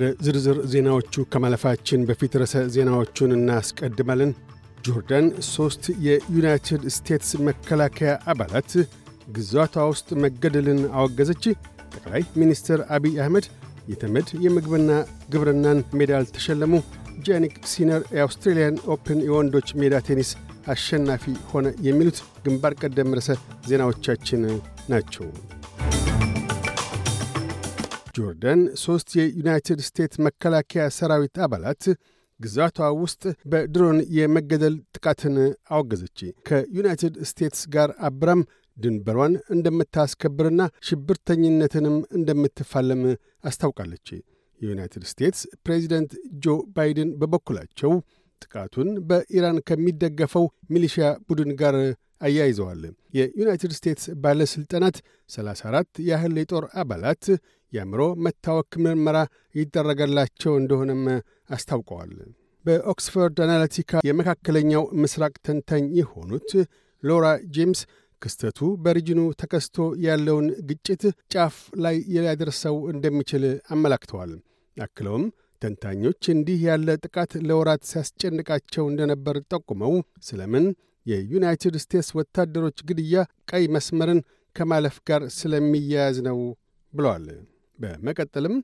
ወደ ዝርዝር ዜናዎቹ ከማለፋችን በፊት ርዕሰ ዜናዎቹን እናስቀድማለን። ጆርዳን ሦስት የዩናይትድ ስቴትስ መከላከያ አባላት ግዛቷ ውስጥ መገደልን አወገዘች። ጠቅላይ ሚኒስትር አቢይ አህመድ የተመድ የምግብና ግብርናን ሜዳል ተሸለሙ። ጃኒክ ሲነር የአውስትሬልያን ኦፕን የወንዶች ሜዳ ቴኒስ አሸናፊ ሆነ። የሚሉት ግንባር ቀደም ርዕሰ ዜናዎቻችን ናቸው። ጆርዳን ሦስት የዩናይትድ ስቴትስ መከላከያ ሰራዊት አባላት ግዛቷ ውስጥ በድሮን የመገደል ጥቃትን አወገዘች። ከዩናይትድ ስቴትስ ጋር አብራም ድንበሯን እንደምታስከብርና ሽብርተኝነትንም እንደምትፋለም አስታውቃለች። የዩናይትድ ስቴትስ ፕሬዚደንት ጆ ባይደን በበኩላቸው ጥቃቱን በኢራን ከሚደገፈው ሚሊሺያ ቡድን ጋር አያይዘዋል። የዩናይትድ ስቴትስ ባለሥልጣናት 34 ያህል የጦር አባላት የአእምሮ መታወክ ምርመራ ይደረገላቸው እንደሆነም አስታውቀዋል። በኦክስፎርድ አናሊቲካ የመካከለኛው ምስራቅ ተንታኝ የሆኑት ሎራ ጄምስ ክስተቱ በሪጅኑ ተከስቶ ያለውን ግጭት ጫፍ ላይ ሊያደርሰው እንደሚችል አመላክተዋል። አክለውም ተንታኞች እንዲህ ያለ ጥቃት ለወራት ሲያስጨንቃቸው እንደነበር ጠቁመው ስለምን የዩናይትድ ስቴትስ ወታደሮች ግድያ ቀይ መስመርን ከማለፍ ጋር ስለሚያያዝ ነው ብለዋል። በመቀጠልም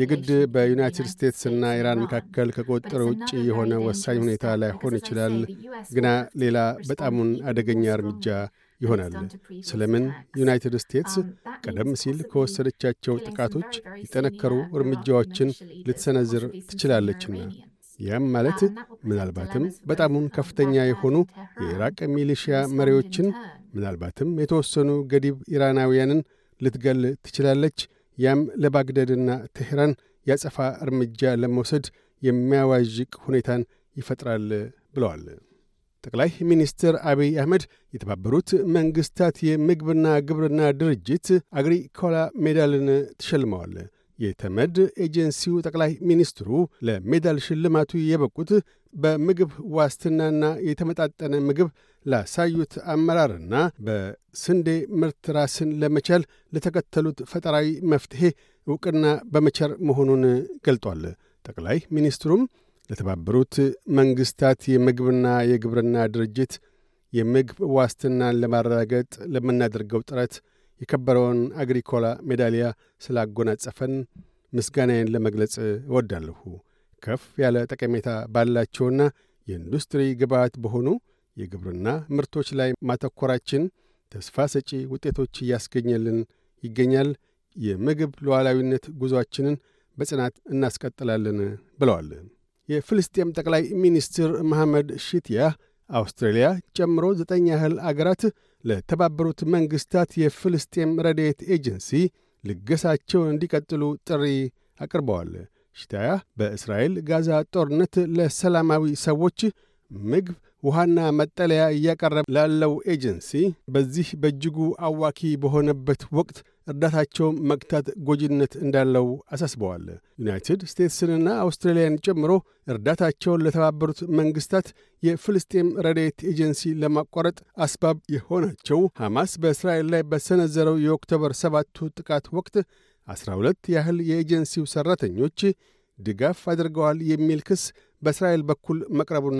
የግድ በዩናይትድ ስቴትስና ኢራን መካከል ከቁጥጥር ውጭ የሆነ ወሳኝ ሁኔታ ላይሆን ይችላል፣ ግና ሌላ በጣሙን አደገኛ እርምጃ ይሆናል። ስለምን ዩናይትድ ስቴትስ ቀደም ሲል ከወሰደቻቸው ጥቃቶች የጠነከሩ እርምጃዎችን ልትሰነዝር ትችላለችና ያም ማለት ምናልባትም በጣሙን ከፍተኛ የሆኑ የኢራቅ ሚሊሽያ መሪዎችን ምናልባትም የተወሰኑ ገዲብ ኢራናውያንን ልትገል ትችላለች። ያም ለባግዳድና ቴሄራን ያጸፋ እርምጃ ለመውሰድ የሚያዋዥቅ ሁኔታን ይፈጥራል ብለዋል። ጠቅላይ ሚኒስትር አቢይ አህመድ የተባበሩት መንግሥታት የምግብና ግብርና ድርጅት አግሪኮላ ሜዳልን ተሸልመዋል። የተመድ ኤጀንሲው ጠቅላይ ሚኒስትሩ ለሜዳል ሽልማቱ የበቁት በምግብ ዋስትናና የተመጣጠነ ምግብ ላሳዩት አመራርና በስንዴ ምርት ራስን ለመቻል ለተከተሉት ፈጠራዊ መፍትሔ ዕውቅና በመቸር መሆኑን ገልጧል። ጠቅላይ ሚኒስትሩም ለተባበሩት መንግሥታት የምግብና የግብርና ድርጅት የምግብ ዋስትናን ለማረጋገጥ ለምናደርገው ጥረት የከበረውን አግሪኮላ ሜዳሊያ ስላጎናጸፈን ምስጋናዬን ለመግለጽ እወዳለሁ። ከፍ ያለ ጠቀሜታ ባላቸውና የኢንዱስትሪ ግብዓት በሆኑ የግብርና ምርቶች ላይ ማተኮራችን ተስፋ ሰጪ ውጤቶች እያስገኘልን ይገኛል። የምግብ ሉዓላዊነት ጉዞአችንን በጽናት እናስቀጥላለን ብለዋል። የፍልስጤም ጠቅላይ ሚኒስትር መሐመድ ሺትያ አውስትራሊያ ጨምሮ ዘጠኝ ያህል አገራት ለተባበሩት መንግሥታት የፍልስጤም ረድኤት ኤጀንሲ ልገሳቸውን እንዲቀጥሉ ጥሪ አቅርበዋል። ሽታያ በእስራኤል ጋዛ ጦርነት ለሰላማዊ ሰዎች ምግብ፣ ውሃና መጠለያ እያቀረበ ላለው ኤጀንሲ በዚህ በእጅጉ አዋኪ በሆነበት ወቅት እርዳታቸውን መግታት ጎጂነት እንዳለው አሳስበዋል። ዩናይትድ ስቴትስንና አውስትራሊያን ጨምሮ እርዳታቸውን ለተባበሩት መንግሥታት የፍልስጤም ረድኤት ኤጀንሲ ለማቋረጥ አስባብ የሆናቸው ሐማስ በእስራኤል ላይ በሰነዘረው የኦክቶበር ሰባቱ ጥቃት ወቅት ዐሥራ ሁለት ያህል የኤጀንሲው ሠራተኞች ድጋፍ አድርገዋል የሚል ክስ በእስራኤል በኩል መቅረቡን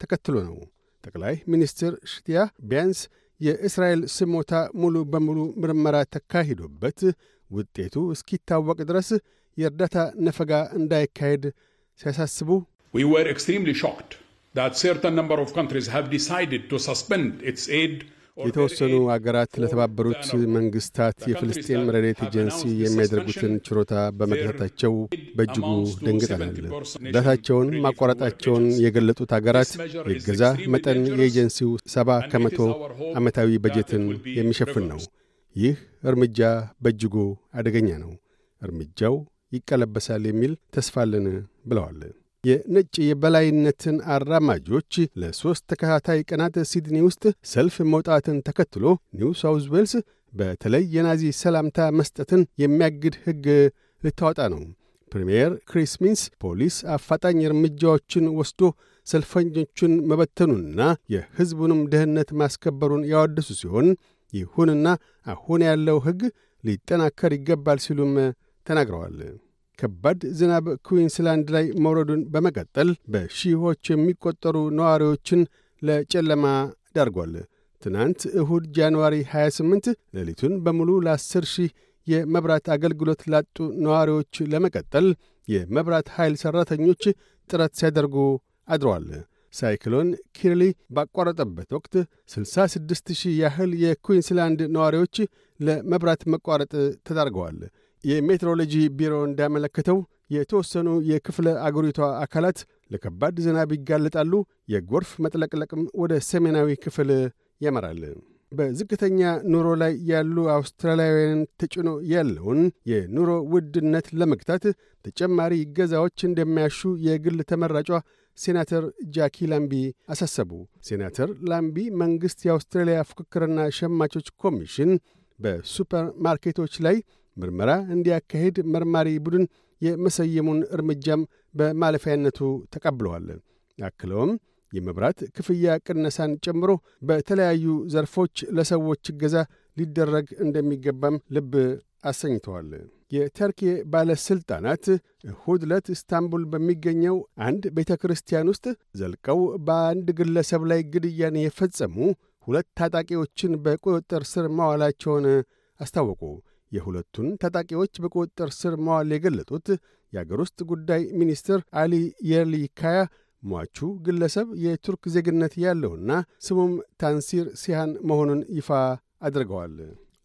ተከትሎ ነው። ጠቅላይ ሚኒስትር ሽትያ ቢያንስ የእስራኤል ስሞታ ሙሉ በሙሉ ምርመራ ተካሂዶበት ውጤቱ እስኪታወቅ ድረስ የእርዳታ ነፈጋ እንዳይካሄድ ሲያሳስቡ We were extremely shocked that certain number of countries have decided to suspend its aid የተወሰኑ አገራት ለተባበሩት መንግሥታት የፍልስጤም ረድኤት ኤጀንሲ የሚያደርጉትን ችሮታ በመግታታቸው በእጅጉ ደንግጠናል። እርዳታቸውን ማቋረጣቸውን የገለጡት አገራት የእገዛ መጠን የኤጀንሲው ሰባ ከመቶ ዓመታዊ በጀትን የሚሸፍን ነው። ይህ እርምጃ በእጅጉ አደገኛ ነው። እርምጃው ይቀለበሳል የሚል ተስፋ አለን ብለዋል። የነጭ የበላይነትን አራማጆች ለሦስት ተከታታይ ቀናት ሲድኒ ውስጥ ሰልፍ መውጣትን ተከትሎ ኒው ሳውዝ ዌልስ በተለይ የናዚ ሰላምታ መስጠትን የሚያግድ ሕግ ልታወጣ ነው። ፕሪምየር ክሪስ ሚንስ ፖሊስ አፋጣኝ እርምጃዎችን ወስዶ ሰልፈኞቹን መበተኑንና የሕዝቡንም ደህንነት ማስከበሩን ያወደሱ ሲሆን ይሁንና አሁን ያለው ሕግ ሊጠናከር ይገባል ሲሉም ተናግረዋል። ከባድ ዝናብ ኩዊንስላንድ ላይ መውረዱን በመቀጠል በሺዎች የሚቆጠሩ ነዋሪዎችን ለጨለማ ዳርጓል። ትናንት እሁድ ጃንዋሪ 28 ሌሊቱን በሙሉ ለ10 ሺህ የመብራት አገልግሎት ላጡ ነዋሪዎች ለመቀጠል የመብራት ኃይል ሠራተኞች ጥረት ሲያደርጉ አድረዋል። ሳይክሎን ኪርሊ ባቋረጠበት ወቅት 66 ሺህ ያህል የኩዊንስላንድ ነዋሪዎች ለመብራት መቋረጥ ተዳርገዋል። የሜትሮሎጂ ቢሮ እንዳመለከተው የተወሰኑ የክፍለ አገሪቷ አካላት ለከባድ ዝናብ ይጋለጣሉ። የጎርፍ መጥለቅለቅም ወደ ሰሜናዊ ክፍል ያመራል። በዝቅተኛ ኑሮ ላይ ያሉ አውስትራሊያውያንን ተጭኖ ያለውን የኑሮ ውድነት ለመግታት ተጨማሪ እገዛዎች እንደሚያሹ የግል ተመራጯ ሴናተር ጃኪ ላምቢ አሳሰቡ። ሴናተር ላምቢ መንግሥት የአውስትራሊያ ፉክክርና ሸማቾች ኮሚሽን በሱፐር ማርኬቶች ላይ ምርመራ እንዲያካሄድ መርማሪ ቡድን የመሰየሙን እርምጃም በማለፊያነቱ ተቀብለዋል። አክለውም የመብራት ክፍያ ቅነሳን ጨምሮ በተለያዩ ዘርፎች ለሰዎች እገዛ ሊደረግ እንደሚገባም ልብ አሰኝተዋል። የተርኪ ባለሥልጣናት እሁድ ዕለት ኢስታንቡል በሚገኘው አንድ ቤተ ክርስቲያን ውስጥ ዘልቀው በአንድ ግለሰብ ላይ ግድያን የፈጸሙ ሁለት ታጣቂዎችን በቁጥጥር ስር ማዋላቸውን አስታወቁ። የሁለቱን ታጣቂዎች በቁጥጥር ስር መዋል የገለጡት የአገር ውስጥ ጉዳይ ሚኒስትር አሊ የርሊካያ ሟቹ ግለሰብ የቱርክ ዜግነት ያለውና ስሙም ታንሲር ሲሃን መሆኑን ይፋ አድርገዋል።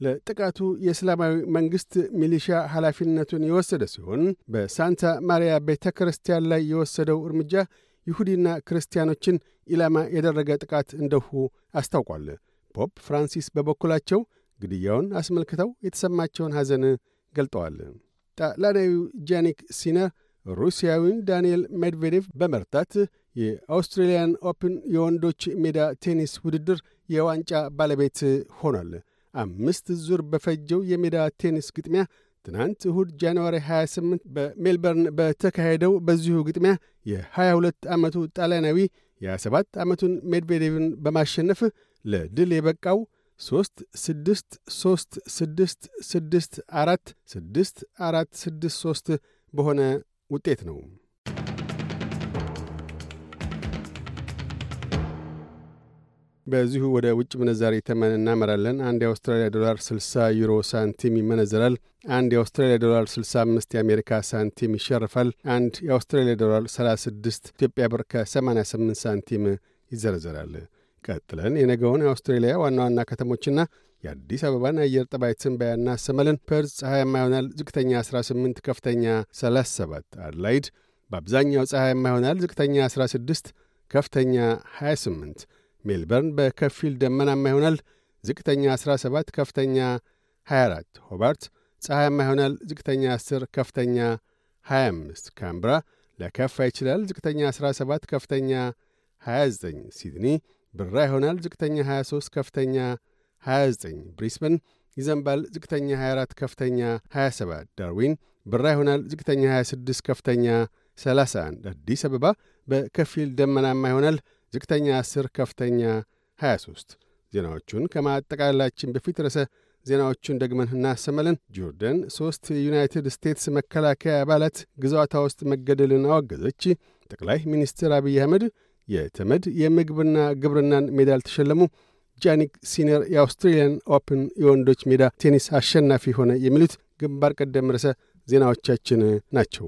ለጥቃቱ የእስላማዊ መንግሥት ሚሊሻ ኃላፊነቱን የወሰደ ሲሆን በሳንታ ማርያ ቤተ ክርስቲያን ላይ የወሰደው እርምጃ ይሁዲና ክርስቲያኖችን ኢላማ ያደረገ ጥቃት እንደሁ አስታውቋል። ፖፕ ፍራንሲስ በበኩላቸው ግድያውን አስመልክተው የተሰማቸውን ሐዘን ገልጠዋል። ጣሊያናዊው ጃኒክ ሲነር ሩሲያዊውን ዳንኤል ሜድቬዴቭ በመርታት የአውስትሬልያን ኦፕን የወንዶች ሜዳ ቴኒስ ውድድር የዋንጫ ባለቤት ሆኗል። አምስት ዙር በፈጀው የሜዳ ቴኒስ ግጥሚያ ትናንት እሁድ ጃንዋሪ 28 በሜልበርን በተካሄደው በዚሁ ግጥሚያ የ22 ዓመቱ ጣሊያናዊ የ27 ዓመቱን ሜድቬዴቭን በማሸነፍ ለድል የበቃው ሦስት ስድስት ሦስት ስድስት ስድስት አራት ስድስት አራት ስድስት ሦስት በሆነ ውጤት ነው። በዚሁ ወደ ውጭ ምንዛሪ ተመን እናመራለን። አንድ የአውስትራሊያ ዶላር 60 ዩሮ ሳንቲም ይመነዘራል። አንድ የአውስትራሊያ ዶላር 65 የአሜሪካ ሳንቲም ይሸርፋል። አንድ የአውስትራሊያ ዶላር 36 ኢትዮጵያ ብር ከ88 ሳንቲም ይዘረዘራል። ቀጥለን የነገውን የአውስትሬሊያ ዋና ዋና ከተሞችና የአዲስ አበባን አየር ጠባይ ትንበያ እናሰማለን። ፐርዝ ፀሐያማ ይሆናል። ዝቅተኛ 18፣ ከፍተኛ 37። አድላይድ በአብዛኛው ፀሐያማ ይሆናል። ዝቅተኛ 16፣ ከፍተኛ 28። ሜልበርን በከፊል ደመናማ ይሆናል። ዝቅተኛ 17፣ ከፍተኛ 24። ሆባርት ፀሐያማ ይሆናል። ዝቅተኛ 10፣ ከፍተኛ 25። ካምብራ ለከፋ ይችላል። ዝቅተኛ 17፣ ከፍተኛ 29። ሲድኒ ብራ ይሆናል። ዝቅተኛ 23፣ ከፍተኛ 29 ብሪስበን ይዘንባል። ዝቅተኛ 24 ከፍተኛ 27 ዳርዊን ብራ ይሆናል። ዝቅተኛ 26 ከፍተኛ 31 አዲስ አበባ በከፊል ደመናማ ይሆናል። ዝቅተኛ 10 ከፍተኛ 23 ዜናዎቹን ከማጠቃለላችን በፊት ርዕሰ ዜናዎቹን ደግመን እናሰማለን። ጆርደን ሦስት የዩናይትድ ስቴትስ መከላከያ አባላት ግዛቷ ውስጥ መገደልን አወገዘች። ጠቅላይ ሚኒስትር አብይ አህመድ የተመድ የምግብና ግብርናን ሜዳል ተሸለሙ። ጃኒክ ሲነር የአውስትሬልያን ኦፕን የወንዶች ሜዳ ቴኒስ አሸናፊ ሆነ። የሚሉት ግንባር ቀደም ርዕሰ ዜናዎቻችን ናቸው።